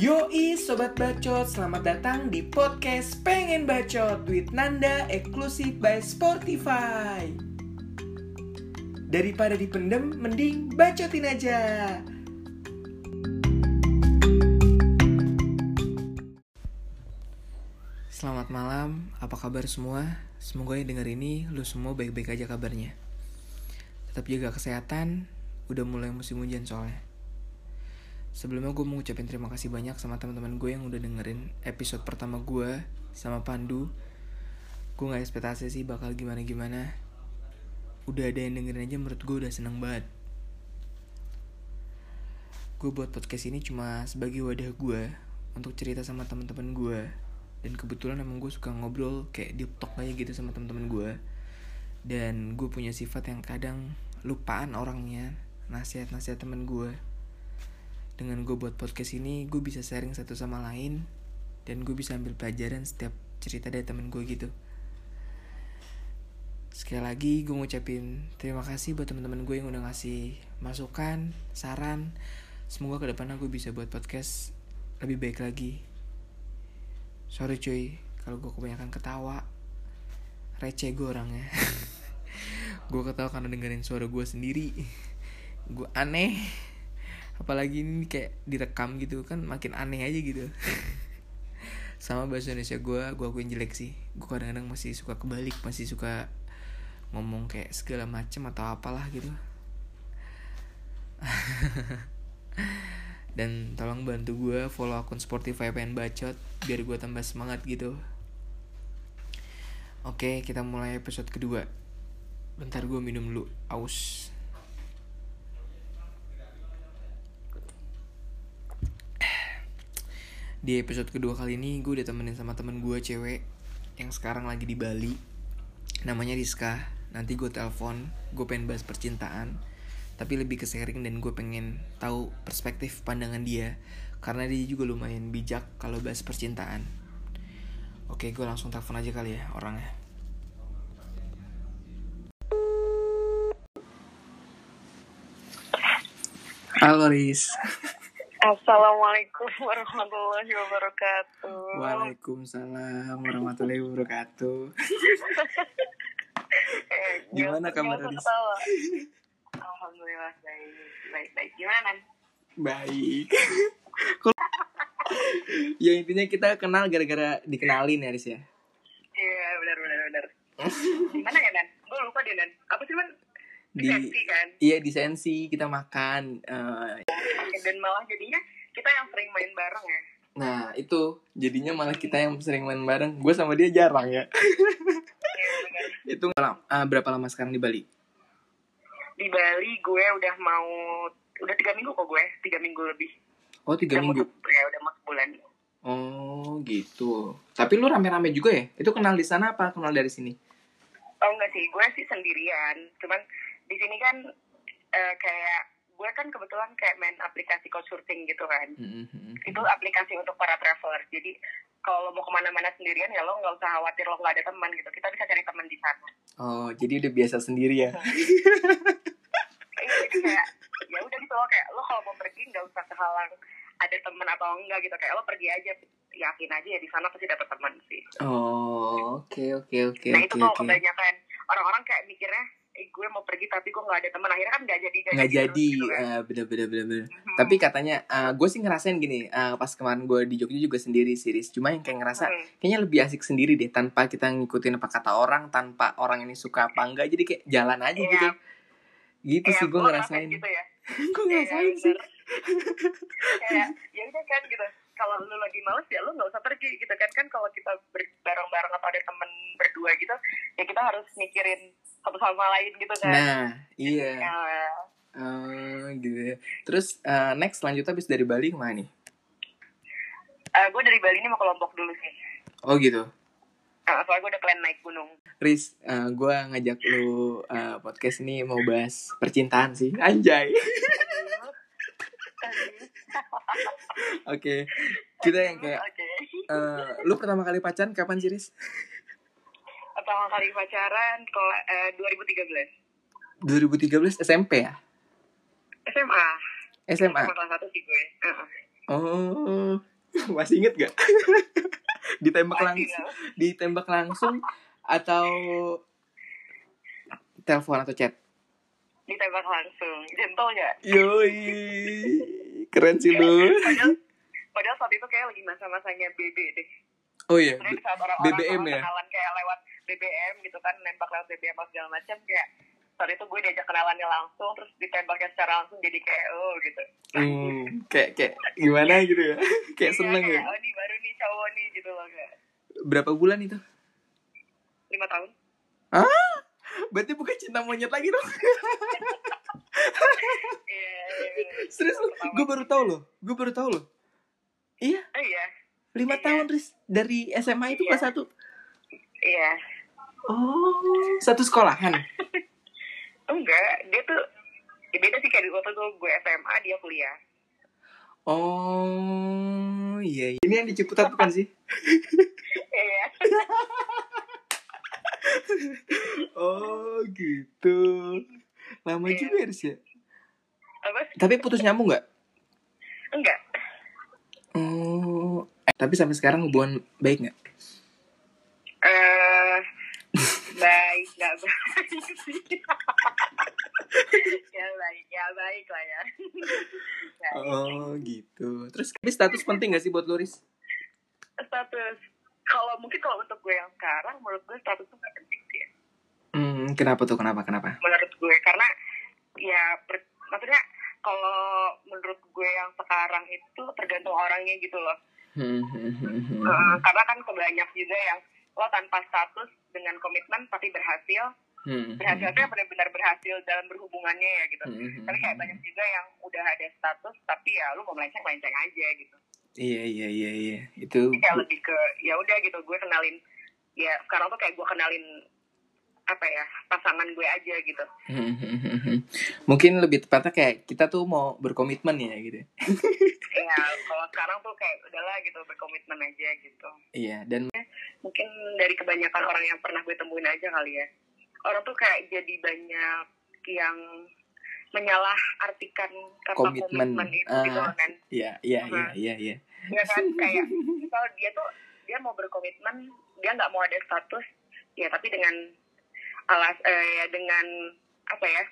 Yoi Sobat Bacot, selamat datang di podcast Pengen Bacot with Nanda Eksklusif by Spotify. Daripada dipendem, mending bacotin aja. Selamat malam, apa kabar semua? Semoga yang denger ini lu semua baik-baik aja kabarnya. Tetap jaga kesehatan, udah mulai musim hujan soalnya Sebelumnya gue mau ngucapin terima kasih banyak sama teman-teman gue yang udah dengerin episode pertama gue sama Pandu. Gue gak ekspektasi sih bakal gimana-gimana. Udah ada yang dengerin aja menurut gue udah seneng banget. Gue buat podcast ini cuma sebagai wadah gue untuk cerita sama teman-teman gue. Dan kebetulan emang gue suka ngobrol kayak deep talk aja gitu sama teman-teman gue. Dan gue punya sifat yang kadang lupaan orangnya, nasihat-nasihat temen gue dengan gue buat podcast ini gue bisa sharing satu sama lain dan gue bisa ambil pelajaran setiap cerita dari temen gue gitu. Sekali lagi gue ngucapin terima kasih buat teman-teman gue yang udah ngasih masukan saran. Semoga ke depannya gue bisa buat podcast lebih baik lagi. Sorry cuy kalau gue kebanyakan ketawa. Receh gue orangnya. Gue ketawa karena dengerin suara gue sendiri. Gue aneh apalagi ini kayak direkam gitu kan makin aneh aja gitu. Sama bahasa Indonesia gue gue akuin jelek sih. Gue kadang-kadang masih suka kebalik masih suka ngomong kayak segala macem atau apalah gitu. Dan tolong bantu gue follow akun Spotify pengen bacot biar gue tambah semangat gitu. Oke kita mulai episode kedua. Bentar gue minum dulu aus di episode kedua kali ini gue udah temenin sama temen gue cewek yang sekarang lagi di Bali. Namanya Rizka. Nanti gue telepon gue pengen bahas percintaan tapi lebih ke sharing dan gue pengen tahu perspektif pandangan dia. Karena dia juga lumayan bijak kalau bahas percintaan. Oke gue langsung telepon aja kali ya orangnya. Halo Riz Assalamualaikum warahmatullahi wabarakatuh. Waalaikumsalam warahmatullahi wabarakatuh. eh, Gimana kabar Riz? Alhamdulillah baik, baik, baik. Gimana? Baik. ya intinya kita kenal gara-gara dikenalin ya Riz ya. Iya benar benar benar. Gimana ya Dan? Gue lupa deh Dan. Apa sih Man? Di Sensi kan? Iya di sensi kita makan. Dan malah jadinya kita yang sering main bareng ya. nah itu jadinya malah kita yang sering main bareng. Gue sama dia jarang ya. Iya itu eh, berapa lama sekarang di Bali? Di Bali gue udah mau udah tiga minggu kok gue, tiga minggu lebih. Oh tiga Udah mau minggu. se- Ya udah mau sebulan. Oh gitu. Tapi lu rame-rame juga ya? Itu kenal di sana apa kenal dari sini? Oh enggak sih, gue sih sendirian. Cuman di sini kan eh, kayak gue kan kebetulan kayak main aplikasi co-surfing gitu kan. Mm-mm. Itu aplikasi untuk para traveler. Jadi kalau lo mau ke mana-mana sendirian ya lo nggak usah khawatir lo nggak ada teman gitu. Kita bisa cari teman di sana. Oh jadi udah biasa sendiri ya? Iya, jadi kayak ya udah gitu loh kayak lo kalau mau pergi nggak usah kehalang ada teman atau enggak gitu kayak lo pergi aja yakin aja ya di sana pasti dapet teman sih. Oh oke oke oke nah itu tuh oke. kebanyakan orang-orang kayak mikirnya eh, gue mau pergi tapi gue nggak ada teman. Akhirnya kan nggak jadi nggak jadi gitu kan. eh, bener bener bener bener tapi katanya gue sih ngerasain gini eh, pas kemarin gue di Jogja juga sendiri series cuma yang kayak ngerasa Hmm. kayaknya lebih asik sendiri deh tanpa kita ngikutin apa kata orang tanpa orang ini suka apa enggak. Jadi kayak jalan aja Iya. gitu. Gitu Iya, sih gue ngerasain. gitu ya. Gue Iya, ngerasain sih. bener. kayak ya udah kan gitu kalau lu lagi males ya lu nggak usah pergi gitu kan. Kan kalau kita bareng-bareng atau ada temen berdua gitu ya kita harus mikirin satu sama lain gitu kan. Nah iya. Ya, Eh, gitu ya. Terus eh, next lanjut habis dari Bali ke mana nih? Eh, gue dari Bali ini mau ke Lombok dulu sih. Oh gitu? Nah, soalnya gue udah plan naik gunung. Riz, gue ngajak lu eh, podcast ini mau bahas percintaan sih, anjay. Oke, kita yang kayak, oke eh, lu pertama kali pacaran kapan sih Riz? pertama kali pacaran kela- eh, 2013 2013 SMP ya? SMA SMA. SMA kelas satu sih gue. Oh, Masih inget gak? ditembak langsung, ditembak langsung atau telepon atau chat? Ditembak langsung gentle nggak Yoi, keren sih lu. padahal padahal saat itu kayak lagi masa-masanya BB deh Oh iya, saat orang-orang BBM ya? kenalan kayak lewat BBM gitu kan nembak lewat BBM apa segala macam kayak saat itu gue diajak kenalannya langsung terus ditembaknya secara langsung jadi kayak oh gitu hmm, kayak kayak gimana gitu ya? kayak Iya, seneng kayak, ya. oh nih baru nih cowok nih gitu loh kayak Berapa bulan itu? lima tahun Ah, berarti bukan cinta monyet lagi dong. iya iya, iya. Serius lu? Gue baru tahu loh. Gue baru tahu loh. Iya, oh iya lima Iya. tahun Riz dari SMA itu Iya. kelas satu. iya Oh, satu sekolahan. enggak dia tuh ya beda sih kayak waktu itu gue SMA dia kuliah Oh, iya. iya. Ini yang di Ciputat bukan sih? iya Oh, gitu. Lama Iya. juga ya, Riz ya. apa Tapi putus nyambung nggak? enggak Oh, eh, tapi sampai sekarang hubungan baik nggak? eh baik nggak baik sih ya baik ya baik lah ya Baik. Oh, gitu. Terus tapi status penting nggak sih buat Loris? status mungkin kalau untuk gue yang sekarang menurut gue status tuh gak penting sih ya. Hmm, kenapa tuh? Kenapa? Kenapa? menurut gue karena ya per- maksudnya kalau menurut gue yang sekarang itu tergantung orangnya gitu loh Hmm, hmm, hmm, hmm. Eh, karena kan kebanyak juga yang lo tanpa status dengan komitmen tapi berhasil Hmm, berhasil itu yang benar-benar berhasil dalam berhubungannya ya gitu hmm, tapi kayak banyak juga yang udah ada status tapi ya lu mau melenceng melenceng aja gitu Iya, iya, iya, iya. Itu kayak lebih ke ya udah gitu gue kenalin ya sekarang tuh kayak gue kenalin apa ya pasangan gue aja gitu mungkin lebih tepatnya kayak kita tuh mau berkomitmen ya gitu. ya kalau sekarang tuh kayak udahlah gitu berkomitmen aja gitu Iya, dan mungkin dari kebanyakan orang yang pernah gue temuin aja kali ya orang tuh kayak jadi banyak yang menyalah artikan kata Komitmen. komitmen, itu Ah. gitu kan iya, iya, iya, iya, iya. ya kan kayak misal dia tuh dia mau berkomitmen dia nggak mau ada status ya tapi dengan alas eh, dengan apa ya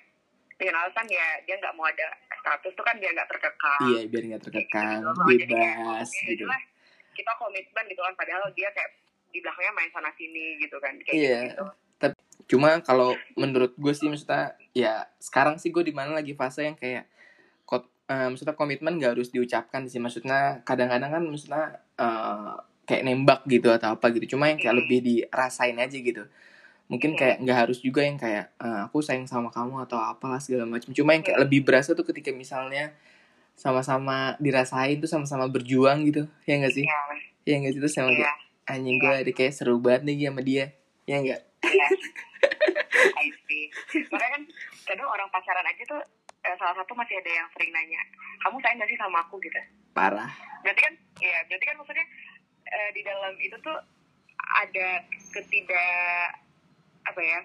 dengan alasan ya dia nggak mau ada status tuh kan biar nggak terkekang Iya, biar nggak terkekang, Gitu. Jadi kayak, bebas ya gitu. udahlah, kita komitmen gitu kan padahal dia kayak di belakangnya main sana sini gitu kan kayak Iya. gitu Cuma kalau menurut gue sih maksudnya ya sekarang sih gue di mana lagi fase yang kayak kot, eh, maksudnya komitmen gak harus diucapkan sih. Maksudnya kadang-kadang kan maksudnya eh, kayak nembak gitu atau apa gitu. Cuma yang kayak Hmm. lebih dirasain aja gitu. Mungkin Hmm. kayak nggak harus juga yang kayak eh, aku sayang sama kamu atau apalah segala macam cuma yang kayak lebih berasa tuh ketika misalnya sama-sama dirasain tuh sama-sama berjuang gitu. Ya enggak sih? Ya ya enggak sih? Terus sama iya. Kayak anjing gue ada kayak seru banget nih sama dia. Ya enggak iya makanya kan kadang orang pacaran aja tuh eh, salah satu masih ada yang sering nanya kamu sayang gak sih sama aku? gitu. Parah. Berarti kan ya berarti kan maksudnya eh, di dalam itu tuh ada ketidak apa ya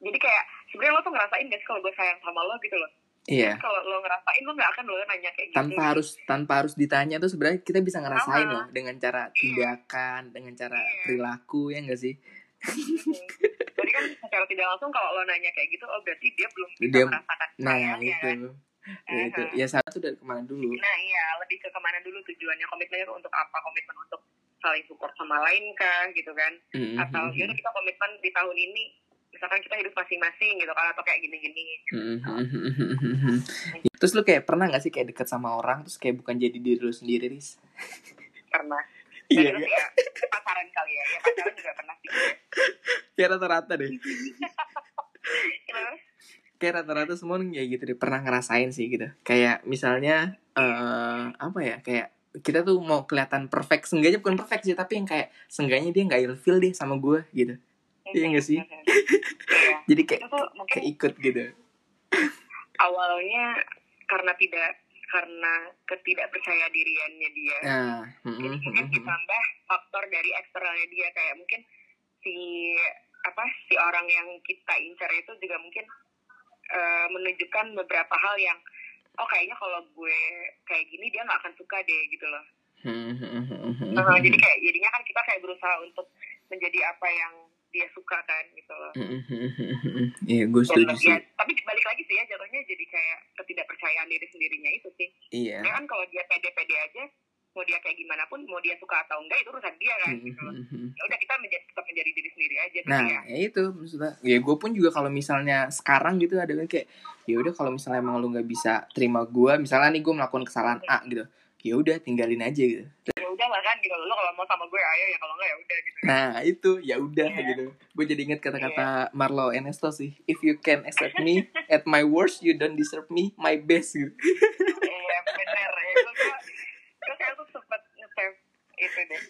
jadi kayak sebenarnya lo tuh ngerasain gak sih kalau gue sayang sama lo gitu loh? Iya. Kalau lo ngerasain lo nggak akan lo nanya kayak gitu. Tanpa harus tanpa harus ditanya tuh sebenarnya kita bisa ngerasain Sama. loh dengan cara tindakan dengan cara Iya. perilaku ya enggak sih? Jadi kan secara tidak langsung kalau lo nanya kayak gitu oh berarti dia belum bisa Dia- merasakan nah sayang, ya itu kan? ya itu ya satu dari ke mana dulu Nah iya, lebih ke ke mana dulu tujuannya komitmennya untuk apa? Komitmen untuk saling support sama lain kah gitu kan? Mm, Atau yaudah kita komitmen di tahun ini, misalkan kita hidup masing-masing gitu kan? Atau kayak gini-gini. mm, mm, mm, mm, mm. terus lu kayak pernah gak sih kayak deket sama orang terus kayak bukan jadi diri lu sendiri ris Pernah. Iya iya. ya pacaran kali ya. Ya pacaran juga pernah sih. kayak rata-rata deh kayak rata-rata semua kayak gitu deh pernah ngerasain sih gitu kayak misalnya eh apa ya kayak kita tuh mau kelihatan perfect sengganya bukan perfect sih tapi yang kayak sengganya dia nggak ilfil deh sama gue gitu Iya nggak sih? Iya. jadi kayak kayak ikut gitu awalnya karena tidak karena ketidakpercaya diriannya dia. nah mm, Jadi mm, mungkin mm, mm. ditambah faktor dari eksternalnya dia kayak mungkin si apa si orang yang kita incar itu juga mungkin eh, menunjukkan beberapa hal yang oh kayaknya kalau gue kayak gini dia nggak akan suka deh gitu loh. Hmm, jadi kayak jadinya kan kita kayak berusaha untuk menjadi apa yang dia suka kan gitu loh. Iya, gue Dan setuju sih. ya, tapi balik lagi sih ya jatuhnya jadi kayak ketidakpercayaan diri sendirinya itu sih. Iya. Ya kan kalau dia pede-pede aja, mau dia kayak gimana pun, mau dia suka atau enggak itu urusan dia kan gitu loh. Ya udah kita menjadi, tetap menjadi diri sendiri aja Nah, ya. ya itu maksudnya. Ya gue pun juga kalau misalnya sekarang gitu ada kan kayak ya udah kalau misalnya emang lu nggak bisa terima gue, misalnya nih gue melakukan kesalahan A gitu, ya udah tinggalin aja gitu. Udah lah kan gitu. Lo kalau mau sama gue ayo ya kalau enggak ya udah gitu. Nah itu ya udah Iya. gitu. Gue jadi inget kata-kata Marlo Enesto sih. If you can accept me at my worst, you don't deserve me my best gitu. Iya bener ya. Gue gue gue kayak tuh sempet nge-save itu deh.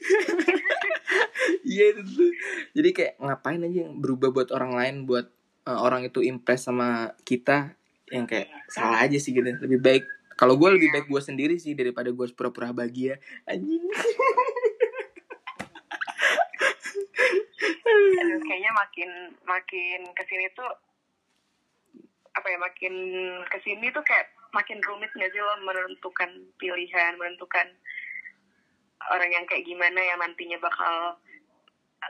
Iya itu tuh. Jadi kayak ngapain aja yang berubah buat orang lain, buat uh, orang itu impress sama kita yang kayak salah aja sih gitu. Lebih baik kalau gue lebih baik gue sendiri sih daripada gue pura-pura bahagia. Anjing. Aduh, kayaknya makin makin ke sini tuh apa ya makin ke sini tuh kayak makin rumit nggak sih lo menentukan pilihan menentukan orang yang kayak gimana yang nantinya bakal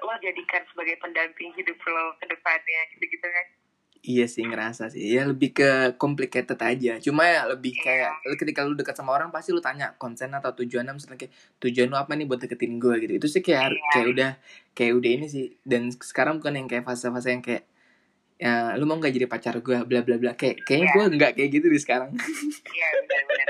lo jadikan sebagai pendamping hidup lo ke depannya gitu-gitu kan Iya sih ngerasa sih. Ya lebih ke complicated aja. Cuma ya lebih Iya. kayak ketika lu dekat sama orang pasti lu tanya konsen atau tujuannya misalnya kayak tujuan lu apa nih buat deketin gue gitu. Itu sih kayak Iya. kayak udah kayak udah ini sih. Dan sekarang bukan yang kayak fase-fase yang kayak ya lu mau nggak jadi pacar gue bla bla bla kayak kayaknya Iya. gue nggak kayak gitu di sekarang. iya benar-benar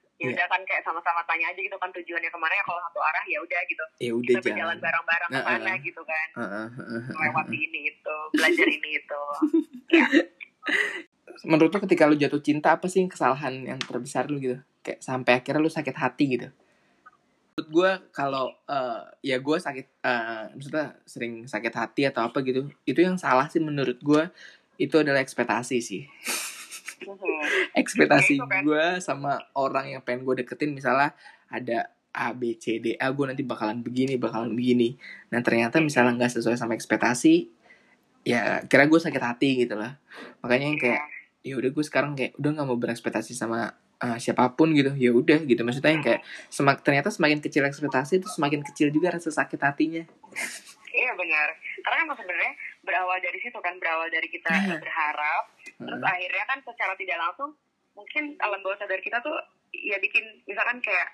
ya Iya. udah kan kayak sama-sama tanya aja gitu kan tujuannya ke mana ya kalau satu arah ya udah gitu ya udah kita berjalan jalan. bareng-bareng ke Nah, sana uh. gitu kan Heeh, heeh, heeh. melewati ini itu belajar ini itu Menurut lu ketika lu jatuh cinta apa sih kesalahan yang terbesar lu gitu? Kayak sampai akhirnya lu sakit hati gitu. Menurut gue kalau eh, ya gue sakit eh, maksudnya sering sakit hati atau apa gitu, itu yang salah sih menurut gue itu adalah ekspektasi sih. ekspektasi Ya, itu kan. gue sama orang yang pengen gue deketin misalnya ada A B C D A gue nanti bakalan begini bakalan begini nah ternyata misalnya nggak sesuai sama ekspektasi ya kira gue sakit hati gitu lah makanya yang kayak ya udah gue sekarang kayak udah nggak mau berekspektasi sama uh, siapa pun gitu ya udah gitu maksudnya yang kayak semak ternyata semakin kecil ekspektasi itu semakin kecil juga rasa sakit hatinya Iya benar. Karena kan sebenarnya berawal dari situ kan berawal dari kita Nah. berharap, terus akhirnya kan secara tidak langsung mungkin alam bawah sadar kita tuh ya bikin misalkan kayak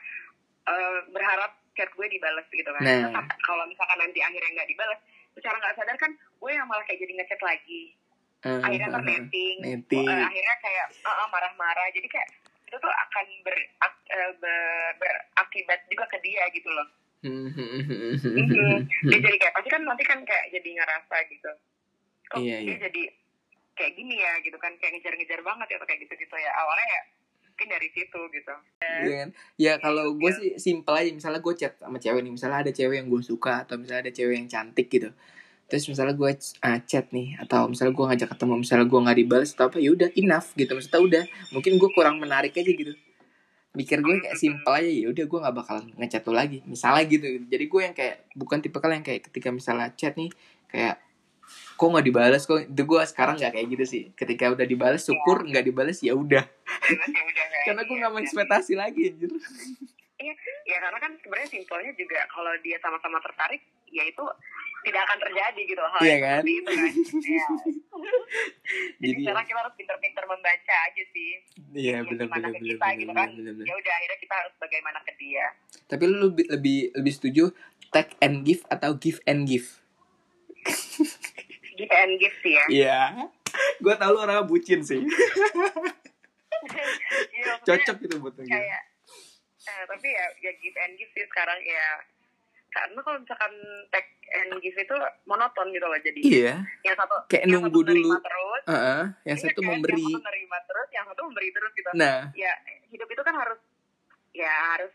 eh, berharap chat gue dibalas gitu kan. Nah. Kalau misalkan nanti akhirnya nggak dibalas, secara nggak sadar kan gue yang malah kayak jadi ngechat lagi. Eh, Akhirnya eh. netting, Netting. Eh, akhirnya kayak eh, eh, marah-marah. Jadi kayak itu tuh akan ber, ak- eh, ber- berakibat juga ke dia gitu loh. Hmm, Mhm. dia jadi kayak pasti kan nanti kan kayak jadi ngerasa gitu kok Iya, dia iya. jadi kayak gini ya gitu kan. Kayak ngejar-ngejar banget ya atau kayak gitu-gitu ya. Awalnya ya mungkin dari situ gitu. Iya kan? Ya kalau gue sih simple aja. Misalnya gue chat sama cewek nih, misalnya ada cewek yang gue suka atau misalnya ada cewek yang cantik gitu. Terus misalnya gue uh, chat nih atau misalnya gue ngajak ketemu misalnya gue nggak dibalas atau apa ya udah enough gitu. Maksudnya udah mungkin gue kurang menarik aja gitu. Mikir gue kayak simple aja ya udah gue nggak bakal ngechat tuh lagi. Misalnya gitu. Jadi gue yang kayak bukan tipe kalian yang kayak ketika misalnya chat nih kayak kok nggak dibalas kok? Itu gue sekarang nggak kayak gitu sih. Ketika udah dibalas syukur nggak dibalas ya udah. Terus ya udah karena gue iya, nggak mau iya. ekspektasi lagi anjir. Ya karena kan sebenarnya simpelnya juga kalau dia sama-sama tertarik ya itu tidak akan terjadi gitu hal Iya kan? itu kan? Iya. jadi Jadi- sekarang kita harus pinter-pinter membaca aja sih. Iya benar benar benar kita gitu kan. ya udah akhirnya kita harus bagaimana ke dia. Tapi lu lebih lebih lebih setuju take and give atau give and give? and give sih ya Iya. Gua tau lu orangnya bucin sih. Maksudnya Cocok gitu buat lu. kayak eh, tapi ya ya give and give sih sekarang ya karena kalau misalkan take and give itu monoton gitu loh jadi Iya. yang satu Kayak yang nunggu satu dulu. terus Heeh, yang iya satu kan? memberi. yang satu nerima terus yang satu memberi terus gitu Nah, ya hidup itu kan harus ya harus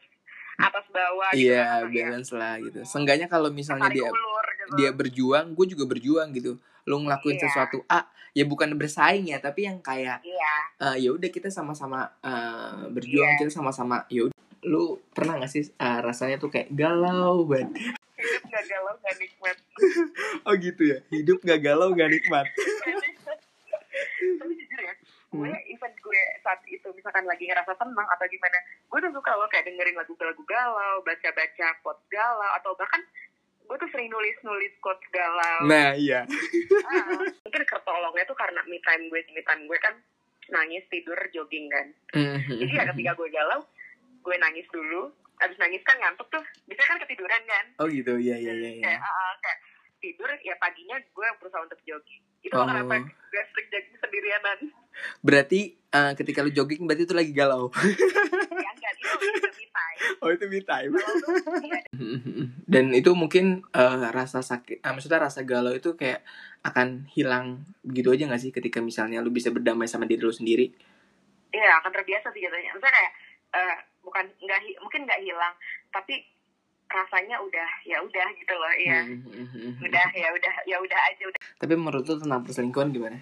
atas bawah gitu iya kan, ya. balance lah gitu. Seenggaknya kalau misalnya tarik dia ulur gitu dia berjuang, gue juga berjuang gitu. Lu ngelakuin Iya. sesuatu A, ya bukan bersaing ya, tapi yang kayak iya eh, ya udah kita sama-sama eh, berjuang, Iya. kita sama-sama ya udah. Lu pernah gak sih eh, rasanya tuh kayak galau banget? hidup gak galau gak nikmat Oh gitu ya. Hidup gak galau gak nikmat. tapi jujur ya gue Hmm. even gue saat itu misalkan lagi ngerasa tenang atau gimana gue tuh tuh suka loh kayak dengerin lagu-lagu galau baca-baca quotes galau atau bahkan gue tuh sering nulis-nulis quotes galau. Nah iya. Ah, mungkin ketolongnya tuh karena me time gue me time gue kan nangis tidur jogging kan. Jadi ya ketika gue galau gue nangis dulu. Abis nangis kan ngantuk tuh. Bisa kan ketiduran kan. Oh gitu. Iya iya iya, iya. kayak ah, kayak tidur ya paginya gue berusaha untuk jogging. Itu Oh. kenapa gue sering jogging sendirianan berarti eh, ketika lu jogging berarti itu lagi galau. Ya enggak itu oh itu me time. Dan itu mungkin eh, rasa sakit ah, maksudnya rasa galau itu kayak akan hilang begitu aja gak sih ketika misalnya lu bisa berdamai sama diri lu sendiri? Iya akan terbiasa sih jatuhnya misalnya kayak eh, bukan nggak mungkin nggak hilang tapi rasanya udah ya udah gitu loh ya udah ya udah ya udah aja udah. Tapi menurut lu tentang perselingkuhan gimana?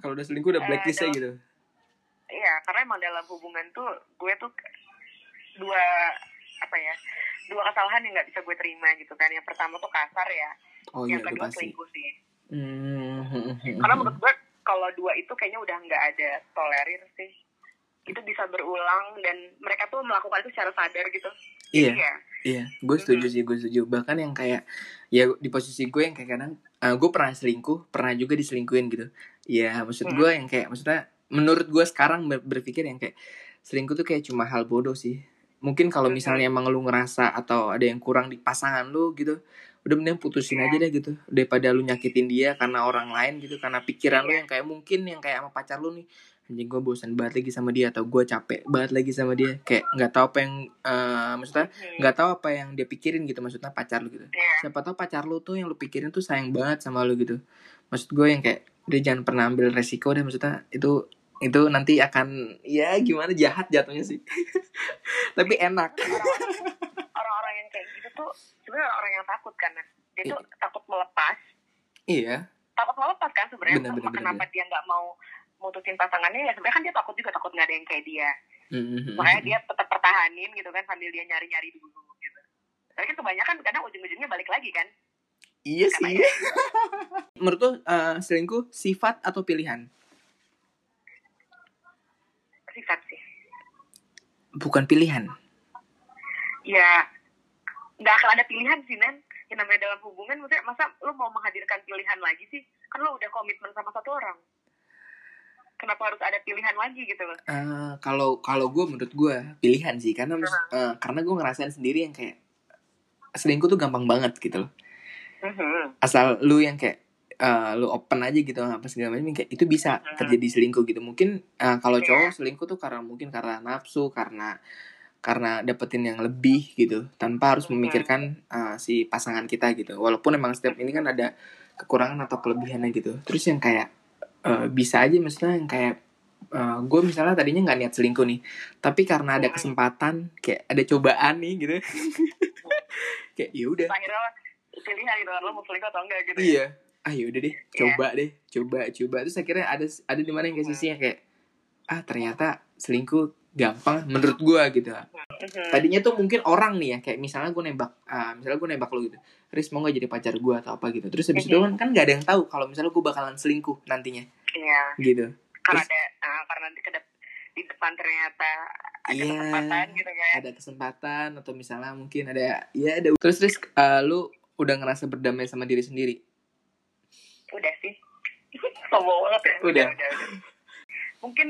Kalau udah selingkuh udah Eh, blacklist aja dalam- gitu? Iya karena emang dalam hubungan tuh gue tuh dua apa ya dua kesalahan yang nggak bisa gue terima gitu kan yang pertama tuh kasar ya oh iya yang udah kedua selingkuh sih Hmm. karena menurut gue kalau dua itu kayaknya udah nggak ada tolerir sih itu bisa berulang dan mereka tuh melakukan itu secara sadar gitu iya Jadi ya Iya, gue setuju sih, gue setuju. Bahkan yang kayak ya di posisi gue yang kayak kadang eh, gue pernah selingkuh, pernah juga diselingkuhin gitu. Ya, maksud Hmm. gue yang kayak maksudnya menurut gue sekarang ber- berpikir yang kayak selingkuh tuh kayak cuma hal bodoh sih. Mungkin kalau Hmm. misalnya emang lu ngerasa atau ada yang kurang di pasangan lu gitu, udah mending putusin Iya. aja deh gitu. Daripada lu nyakitin dia karena orang lain gitu, karena pikiran lu Iya. yang kayak mungkin yang kayak sama pacar lu nih anjing gue bosan banget lagi sama dia atau gue capek banget lagi sama dia kayak nggak tahu apa yang eh, maksudnya hmm, nggak tahu apa yang dia pikirin gitu maksudnya pacar lu gitu iya. siapa tahu pacar lu tuh yang lu pikirin tuh sayang banget sama lu gitu maksud gue yang kayak dia jangan pernah ambil resiko deh maksudnya itu itu nanti akan ya gimana jahat jatuhnya sih. Tapi enak. Orang-orang yang kayak gitu tuh sebenarnya orang yang takut kan dia tuh takut melepas. Iya. Takut melepas kan sebenarnya Bener, bener, kenapa dia nggak mau mutusin pasangannya ya sebenarnya kan dia takut juga takut nggak ada yang kayak dia. Mhm. makanya dia tetap pertahanin gitu kan sambil dia nyari-nyari dulu gitu. Tapi kan kebanyakan kadang ujung-ujungnya balik lagi kan. Iya karena sih. ya. Menurut tuh selingkuh sifat atau pilihan sifat sih. Bukan pilihan? Ya nggak akan ada pilihan sih Nen. Yang namanya dalam hubungan maksudnya masa lu mau menghadirkan pilihan lagi sih? Kan lu udah komitmen sama satu orang. Kenapa harus ada pilihan lagi gitu loh? Eh, kalau kalau gue menurut gue pilihan sih. Karena mes- eh, karena gue ngerasain sendiri yang kayak selingkuh tuh gampang banget gitu loh. Mhm. asal lu yang kayak eh, lu open aja gitu apa segala macam kayak itu bisa Mhm. terjadi selingkuh gitu mungkin eh, kalau Iya. cowok selingkuh tuh karena mungkin karena nafsu karena karena dapetin yang lebih gitu tanpa harus Mhm. memikirkan eh, si pasangan kita gitu walaupun emang setiap ini kan ada kekurangan atau kelebihannya gitu terus yang kayak eh, bisa aja misalnya yang kayak gue misalnya tadinya nggak niat selingkuh nih tapi karena ada Mhm. kesempatan kayak ada cobaan nih gitu kayak ya udah akhirnya pilihan gitu lo mau selingkuh atau enggak gitu ya. Iya. Ah yaudah deh, Iya. coba deh, coba, coba. Terus akhirnya ada ada di mana yang kayak sisinya kayak ah ternyata selingkuh gampang menurut gua gitu. Mhm. Tadinya tuh mungkin orang nih ya, kayak misalnya gue nembak, ah, misalnya gue nembak lo gitu, Riz mau gak jadi pacar gua atau apa gitu. Terus habis itu kan kan gak ada yang tahu kalau misalnya gue bakalan selingkuh nantinya, Iya. gitu. Karena Terus- ada ah, karena di kedep di depan ternyata ada Iya. kesempatan gitu kan. Ada kesempatan atau misalnya mungkin ada, ya ada. Terus Riz, ah, lu udah ngerasa berdamai sama diri sendiri? Udah sih. Sombong banget ya. Udah. udah, udah. Mungkin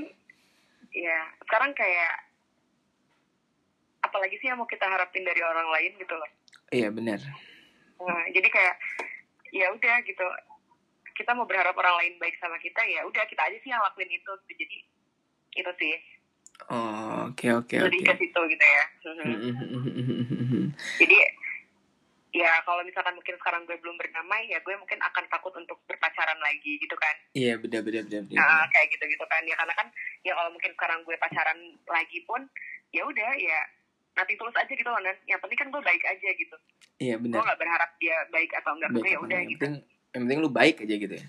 ya sekarang kayak apalagi sih yang mau kita harapin dari orang lain gitu loh. Iya benar. Nah, jadi kayak ya udah gitu. Kita mau berharap orang lain baik sama kita ya udah kita aja sih yang lakuin itu. Jadi itu sih. Oh, oke oke Lebih oke. ke situ gitu ya. Jadi ya kalau misalkan mungkin sekarang gue belum berdamai ya gue mungkin akan takut untuk berpacaran lagi gitu kan. Iya benar benar benar. benar. Nah, kayak gitu-gitu kan ya karena kan ya kalau mungkin sekarang gue pacaran lagi pun ya udah ya nanti tulus aja gitu loh. Yang penting kan gue baik aja gitu. Iya Gue benar. gak berharap dia baik atau enggak gue Baik ya udah gitu. penting yang penting lu baik aja gitu ya.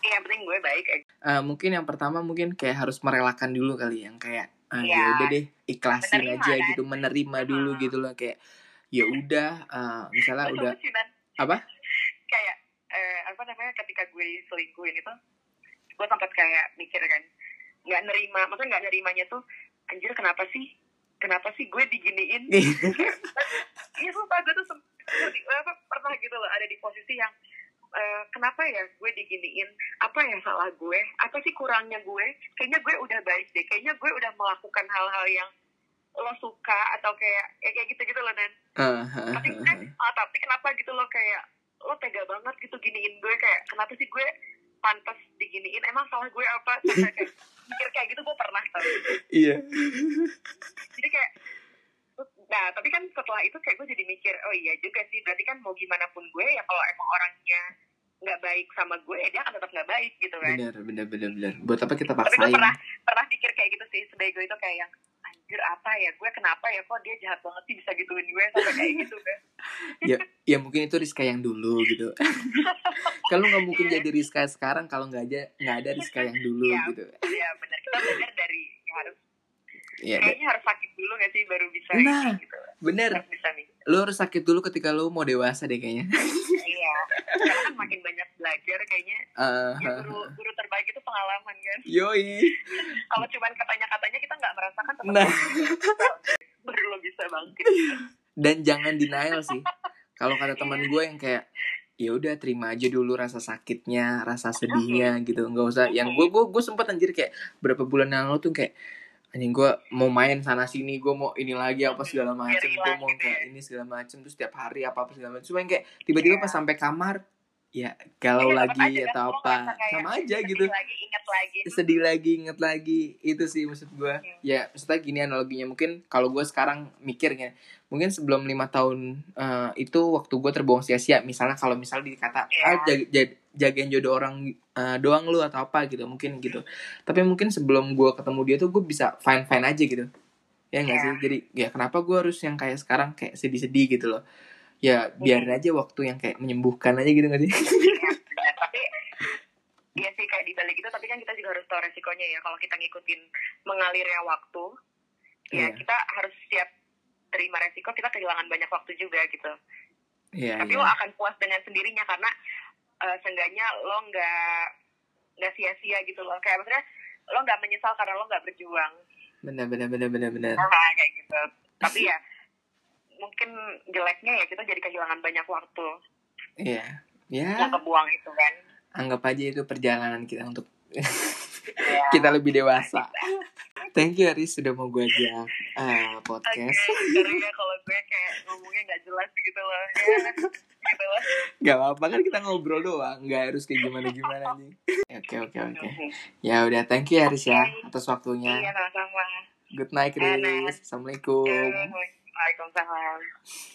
Iya, yang penting gue baik aja. Eh, mungkin yang pertama mungkin kayak harus merelakan dulu kali yang kayak ah, Iya. ya udah deh ikhlasin Menerima, aja kan? gitu menerima dulu Hmm. gitu loh kayak ya udah eh, misalnya udah apa Kayak eh, apa namanya ketika gue selingkuhin itu gue sempat kayak mikir kan nggak nerima maksudnya nggak nerimanya tuh anjir kenapa sih? Kenapa sih gue diginiin? Iya. Sumpah gue tuh apa, pernah gitu loh ada di posisi yang eh, kenapa ya gue diginiin? Apa yang salah gue? Apa sih kurangnya gue? Kayaknya gue udah baik deh kayaknya gue udah melakukan hal-hal yang lo suka atau kayak ya kayak gitu gitu loh dan Ah, tapi kan ah, tapi kenapa gitu loh kayak lo tega banget gitu giniin gue kayak kenapa sih gue pantas diginiin? Emang salah gue apa? Sampai kayak mikir kayak gitu gue pernah tau. Iya. Jadi kayak nah tapi kan setelah itu kayak gue jadi mikir oh iya juga sih berarti kan mau gimana pun gue ya kalau emang orangnya nggak baik sama gue ya dia akan tetap nggak baik gitu kan. Bener bener bener bener buat apa kita tapi gue paksain? pernah pernah pikir kayak gitu sih sebego itu kayak yang anjir apa ya gue kenapa ya kok dia jahat banget sih bisa gituin gue sampai kayak gitu kan. Ya ya mungkin itu Rizka yang dulu gitu. Kalau nggak mungkin Iya. jadi Rizka sekarang kalau nggak aja nggak ada Rizka yang dulu Iya. gitu. ya benar kita belajar dari ya harus ya kayaknya harus sakit dulu gak sih baru bisa Nah. gitu? bener. Harus bisa nih. Lu harus sakit dulu ketika lu mau dewasa deh kayaknya. Iya karena kan makin banyak belajar kayaknya. Ah, ya guru guru terbaik itu pengalaman kan. Yoi. Kalau cuman katanya katanya kita nggak merasakan tetap Nah. baru lo bisa bangkit. Dan jangan denial sih. Kalau kata teman gue yang kayak ya udah terima aja dulu rasa sakitnya rasa sedihnya gitu. Nggak usah. Yang gue gue gue sempat anjir kayak berapa bulan yang lalu tuh kayak anjing gue mau main sana sini gue mau ini lagi apa segala macem. gue mau kayak ya. ini segala macem. Terus setiap hari apa apa segala macem. Cuma yang kayak tiba-tiba Iya. pas sampai kamar ya Iya, tetep lagi aja kan, atau apa sama aja sedih gitu. lagi ingat lagi. Sedih lagi inget lagi itu sih maksud gue Hmm. ya maksudnya gini analoginya mungkin kalau gue sekarang mikirnya mungkin sebelum lima tahun eh, itu waktu gue terbuang sia-sia. Misalnya kalau misalnya dikata Iya. ah jag- jag- jagain jodoh orang eh, doang lu atau apa gitu mungkin gitu. Tapi mungkin sebelum gue ketemu dia tuh gue bisa fine fine aja gitu. Ya nggak Iya. sih? Jadi ya kenapa gue harus yang kayak sekarang kayak sedih-sedih gitu loh ya biarin Hmm. aja waktu yang kayak menyembuhkan aja gitu nggak sih? Iya, tapi Iya sih kayak dibalik itu tapi kan kita juga harus tahu resikonya ya. Kalau kita ngikutin mengalirnya waktu ya Iya. kita harus siap terima resiko kita kehilangan banyak waktu juga gitu. Iya tapi iya. lo akan puas dengan sendirinya karena eh, seenggaknya lo nggak nggak sia-sia gitu loh. Kayak maksudnya lo nggak menyesal karena lo nggak berjuang. Benar benar benar benar benar. Nah, kayak gitu. Tapi ya mungkin jeleknya ya kita jadi kehilangan banyak waktu iya ya yang kebuang itu kan anggap aja itu perjalanan kita untuk ya. kita lebih dewasa. Thank you Aris sudah mau gue ajak uh, podcast. ya kalau gue kayak ngomongnya nggak jelas gitu loh. Ya, gitu loh. Gak apa-apa kan kita ngobrol doang, nggak harus kayak gimana gimana nih. Oke oke oke. Ya udah thank you Aris ya atas Iya, waktunya. sama-sama. Good night Eh, night. Riz. Assalamualaikum. Waalaikumsalam.